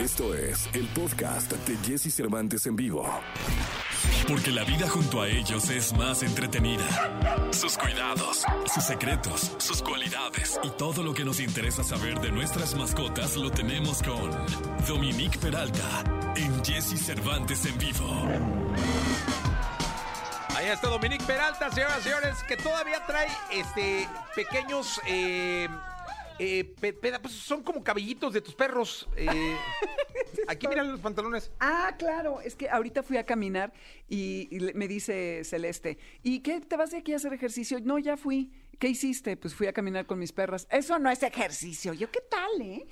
Esto es el podcast de Jesse Cervantes en vivo. Porque la vida junto a ellos es más entretenida. Sus cuidados, sus secretos, sus cualidades y todo lo que nos interesa saber de nuestras mascotas lo tenemos con Dominique Peralta en Jesse Cervantes en vivo. Ahí está Dominique Peralta, señoras y señores, que todavía trae este pequeños eh, eh, pe- peda- pues son como cabellitos de tus perros. eh. aquí miran los pantalones. Ah, claro, es que ahorita fui a caminar y, me dice Celeste, ¿y qué? ¿Te vas de aquí a hacer ejercicio? No, ya fui. ¿Qué hiciste? Pues fui a caminar con mis perras. Eso no es ejercicio. Yo, ¿qué tal, eh?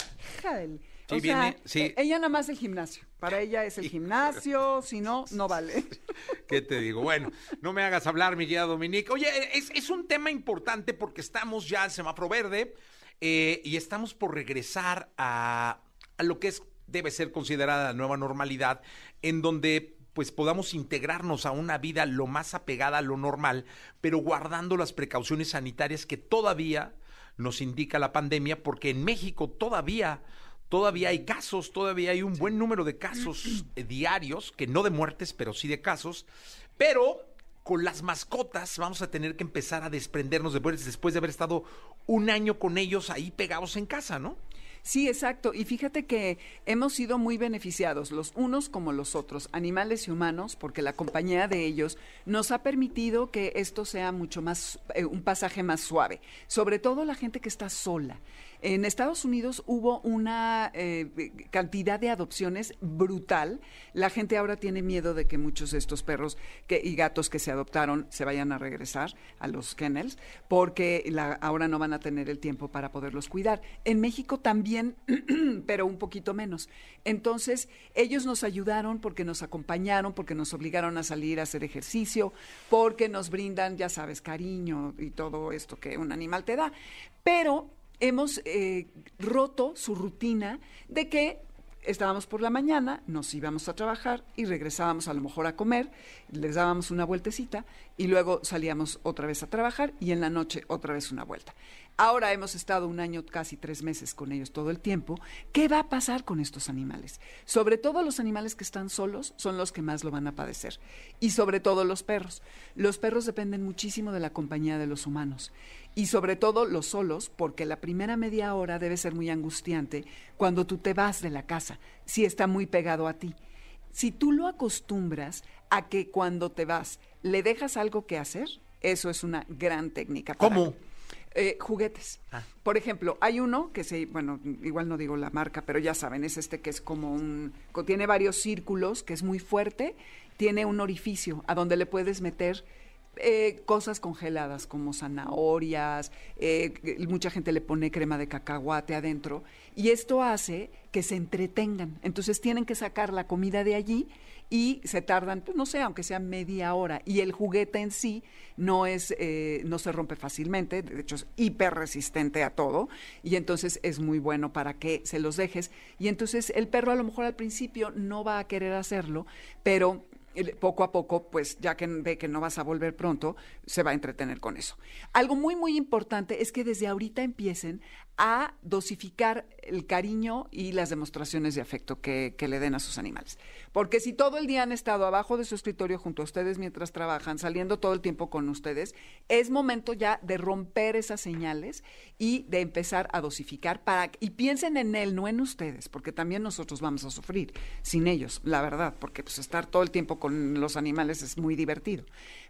Sí, o sea, viene- sí. eh, ella nada más el gimnasio. Para ella es el gimnasio, si no, no vale. ¿Qué te digo? Bueno, no me hagas hablar, mi guía Dominique. Oye, es, es un tema importante porque estamos ya en semáforo verde eh, y estamos por regresar a, a lo que es debe ser considerada la nueva normalidad, en donde pues podamos integrarnos a una vida lo más apegada a lo normal, pero guardando las precauciones sanitarias que todavía nos indica la pandemia, porque en México todavía Todavía hay casos, todavía hay un buen número de casos eh, diarios, que no de muertes, pero sí de casos. Pero con las mascotas vamos a tener que empezar a desprendernos de después, después de haber estado un año con ellos ahí pegados en casa, ¿no? Sí, exacto. Y fíjate que hemos sido muy beneficiados, los unos como los otros, animales y humanos, porque la compañía de ellos nos ha permitido que esto sea mucho más, eh, un pasaje más suave. Sobre todo la gente que está sola. En Estados Unidos hubo una eh, cantidad de adopciones brutal. La gente ahora tiene miedo de que muchos de estos perros y gatos que se adoptaron se vayan a regresar a los kennels, porque ahora no van a tener el tiempo para poderlos cuidar. En México también, pero un poquito menos. Entonces, ellos nos ayudaron porque nos acompañaron, porque nos obligaron a salir a hacer ejercicio, porque nos brindan, ya sabes, cariño y todo esto que un animal te da. Pero hemos eh, roto su rutina de que estábamos por la mañana, nos íbamos a trabajar y regresábamos a lo mejor a comer, les dábamos una vueltecita y luego salíamos otra vez a trabajar y en la noche otra vez una vuelta. Ahora hemos estado un año, casi tres meses con ellos todo el tiempo. ¿Qué va a pasar con estos animales? Sobre todo los animales que están solos son los que más lo van a padecer. Y sobre todo los perros. Los perros dependen muchísimo de la compañía de los humanos. Y sobre todo los solos, porque la primera media hora debe ser muy angustiante cuando tú te vas de la casa, si está muy pegado a ti. Si tú lo acostumbras a que cuando te vas le dejas algo que hacer, eso es una gran técnica. para- ¿Cómo? Eh, juguetes. Ah. Por ejemplo, hay uno que se, bueno, igual no digo la marca, pero ya saben, es este que es como un, tiene varios círculos, que es muy fuerte, tiene un orificio a donde le puedes meter eh, cosas congeladas como zanahorias, eh, mucha gente le pone crema de cacahuate adentro y esto hace que se entretengan. Entonces tienen que sacar la comida de allí y se tardan, pues, no sé, aunque sea media hora. Y el juguete en sí no es, eh, no se rompe fácilmente, de hecho es hiper resistente a todo, y entonces es muy bueno para que se los dejes. Y entonces el perro a lo mejor al principio no va a querer hacerlo, pero poco a poco, pues ya que ve que no vas a volver pronto, se va a entretener con eso. Algo muy, muy importante es que desde ahorita empiecen a dosificar el cariño y las demostraciones de afecto que, le den a sus animales. Porque si todo el día han estado abajo de su escritorio junto a ustedes mientras trabajan, saliendo todo el tiempo con ustedes, es momento ya de romper esas señales y de empezar a dosificar para y piensen en él, no en ustedes, porque también nosotros vamos a sufrir sin ellos, la verdad, porque pues estar todo el tiempo con los animales es muy divertido.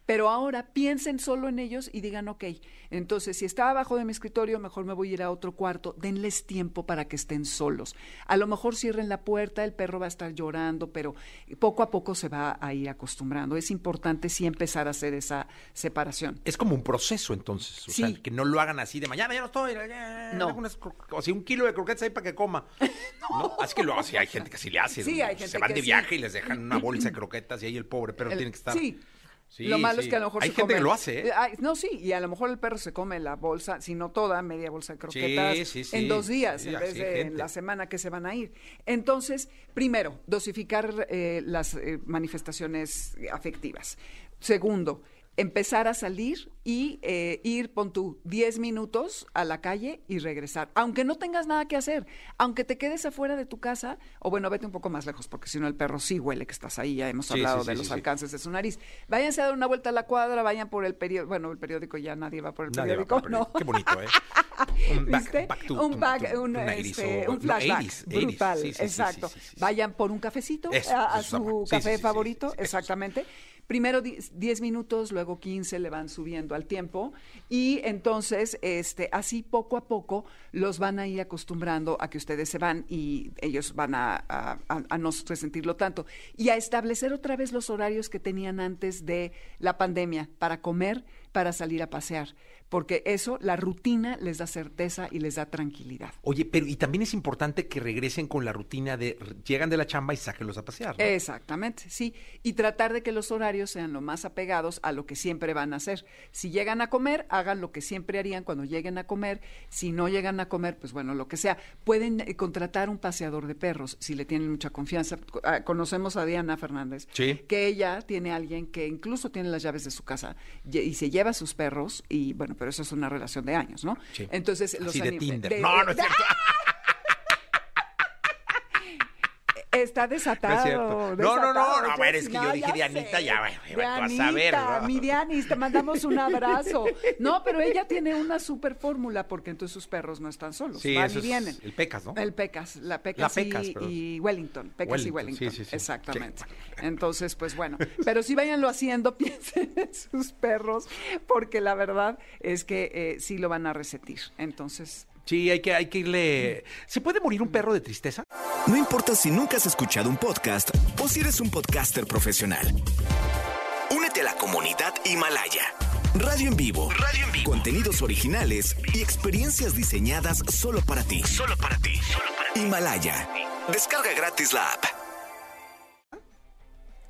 Pero ahora piensen solo en ellos y digan, ok, entonces si está abajo de mi escritorio, mejor me voy a ir a otro cuarto, denles tiempo para que estén solos. A lo mejor cierren la puerta, el perro va a estar llorando, pero poco a poco se va a ir acostumbrando. Es importante sí empezar a hacer esa separación. Es como un proceso entonces, o Sí. sea, que no lo hagan así de mañana, ya no estoy, ya, No. hago unas o sea, un kilo de croquetas ahí para que coma. no. Así que lo hace, hay gente que sí le hace. Sí, hay gente Se van que de sí. viaje y les dejan una bolsa de croquetas y ahí el pobre perro El- tiene que estar. Sí. Sí, lo malo es que a lo mejor Hay se gente que lo hace, ¿eh? ay, no, sí, y a lo mejor el perro se come la bolsa, si no toda, media bolsa de croquetas Sí, en dos días en vez así de en la semana que se van a ir. Entonces, primero, dosificar eh, las eh, manifestaciones afectivas. Segundo, empezar a salir y eh, ir, pon tú, 10 minutos a la calle y regresar. Aunque no tengas nada que hacer, aunque te quedes afuera de tu casa, o bueno, vete un poco más lejos, porque si no el perro sí huele que estás ahí, ya hemos Sí, hablado sí, de sí, los alcances de su nariz. Váyanse a dar una vuelta a la cuadra, vayan por el periódico, bueno, el periódico ya nadie va por el Nadie periódico, por- ¿no? Qué bonito, ¿eh? Un back- ¿Viste? back to- un back, un, to 90s este, no, flashback 80s, 80s. brutal, exacto. Vayan por un cafecito Eso, a, su café favorito, eso. Primero di- 10 minutos, luego 15 le van subiendo al tiempo y entonces este así poco a poco los van a ir acostumbrando a que ustedes se van y ellos van a, a- a- a no resentirlo tanto. Y a establecer otra vez los horarios que tenían antes de la pandemia para comer, para salir a pasear, porque eso, la rutina les da certeza y les da tranquilidad. Oye, pero y también es importante que regresen con la rutina de llegan de la chamba y sáquenlos a pasear. ¿no? Exactamente, sí. Y tratar de que los horarios sean lo más apegados a lo que siempre van a hacer. Si llegan a comer, hagan lo que siempre harían cuando lleguen a comer. Si no llegan a comer, pues bueno, lo que sea. Pueden eh, contratar un paseador de perros si le tienen mucha confianza. Co- ah, Conocemos a Diana Fernández, Sí. que ella tiene a alguien que incluso tiene las llaves de su casa y, y se lleva a sus perros y bueno, pero eso es una relación de años, ¿no? Sí. Entonces, los Así de Tinder. de- no, no es cierto. Está No desatado. es. No, no, desatado, no, no, Jessy, bueno, es que yo dije ya Dianita, sé. ya, bueno, tú vas a ver, ¿no? Mi Dianis, te mandamos un abrazo. No, pero ella tiene una super fórmula porque entonces sus perros no están solos, Sí, van y vienen. el Pecas, ¿no? El Pecas, la Pecas, La Pecas, y, Wellington, Pecas y Wellington, sí, sí, sí. exactamente. Entonces, pues bueno, pero sí váyanlo haciendo, piensen en sus perros, porque la verdad es que eh, sí lo van a resetir. Entonces, Sí, hay que, hay que irle. ¿Se puede morir un perro de tristeza? No importa si nunca has escuchado un podcast o si eres un podcaster profesional. Únete a la comunidad Himalaya. Radio en vivo. Radio en vivo. Contenidos originales y experiencias diseñadas solo para ti. Solo para ti. Himalaya. Descarga gratis la app.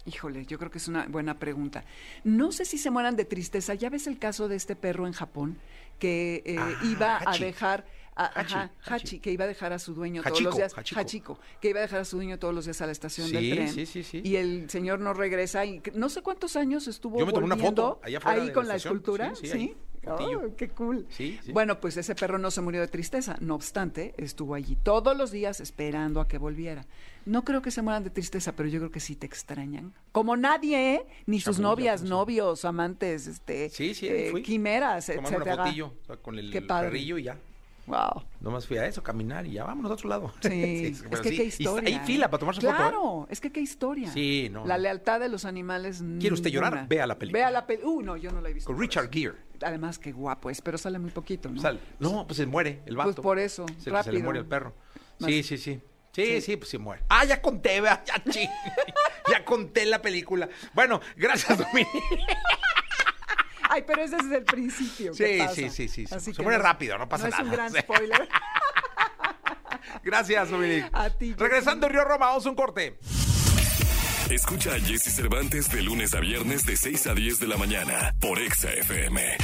Híjole, yo creo que es una buena pregunta. No sé si se mueran de tristeza. Ya ves el caso de este perro en Japón que eh, Ah, iba a dejar a, Hachi, ajá, Hachi. Hachi, que iba a dejar a su dueño todos los días. Hachiko, que iba a dejar a su dueño todos los días a la estación Sí, del tren. sí, sí, sí. Y el señor no regresa y no sé cuántos años estuvo Yo me tomé una foto allá ahí de con la escultura, Sí. Oh, qué cool. Sí, sí. Bueno, pues ese perro no se murió de tristeza. No obstante, estuvo allí todos los días esperando a que volviera. No creo que se mueran de tristeza, pero yo creo que sí te extrañan. Como nadie, ¿eh? Ni sus novias, novios, amantes, este, Sí, eh, quimeras, Tomando una etcétera. fotillo o sea, con el Qué padre. perrillo y ya. Wow. Nomás fui a eso, caminar y ya vámonos a otro lado. Sí, es que sí. qué Y historia. Hay fila para tomarse claro, foto. ¿eh? es que qué historia. Sí, no, La no. lealtad de los animales. ¿Quiere usted llorar? ninguna. Vea la película. Vea la película. Uh, no, yo no la he visto. Con Richard. Gere. Además, qué guapo es, pero sale muy poquito, ¿no? Sal- No, pues se muere el vato. Pues por eso, Es el que se le rápido. muere el perro. Más- Sí, sí, sí. Sí, sí, Sí. pues se muere. Ah, ya conté, vea, ya ya conté la película. Bueno, gracias, Dominique. Ay, pero ese es desde el principio. ¿qué Sí, pasa? sí, sí, sí. Así Se que muere rápido, no pasa no es un nada. gran Sí. spoiler. Gracias, Dominique. A ti. Regresando a Río Roma, vamos a un corte. Escucha a Jesse Cervantes de lunes a viernes de 6 a 10 de la mañana por Exa FM.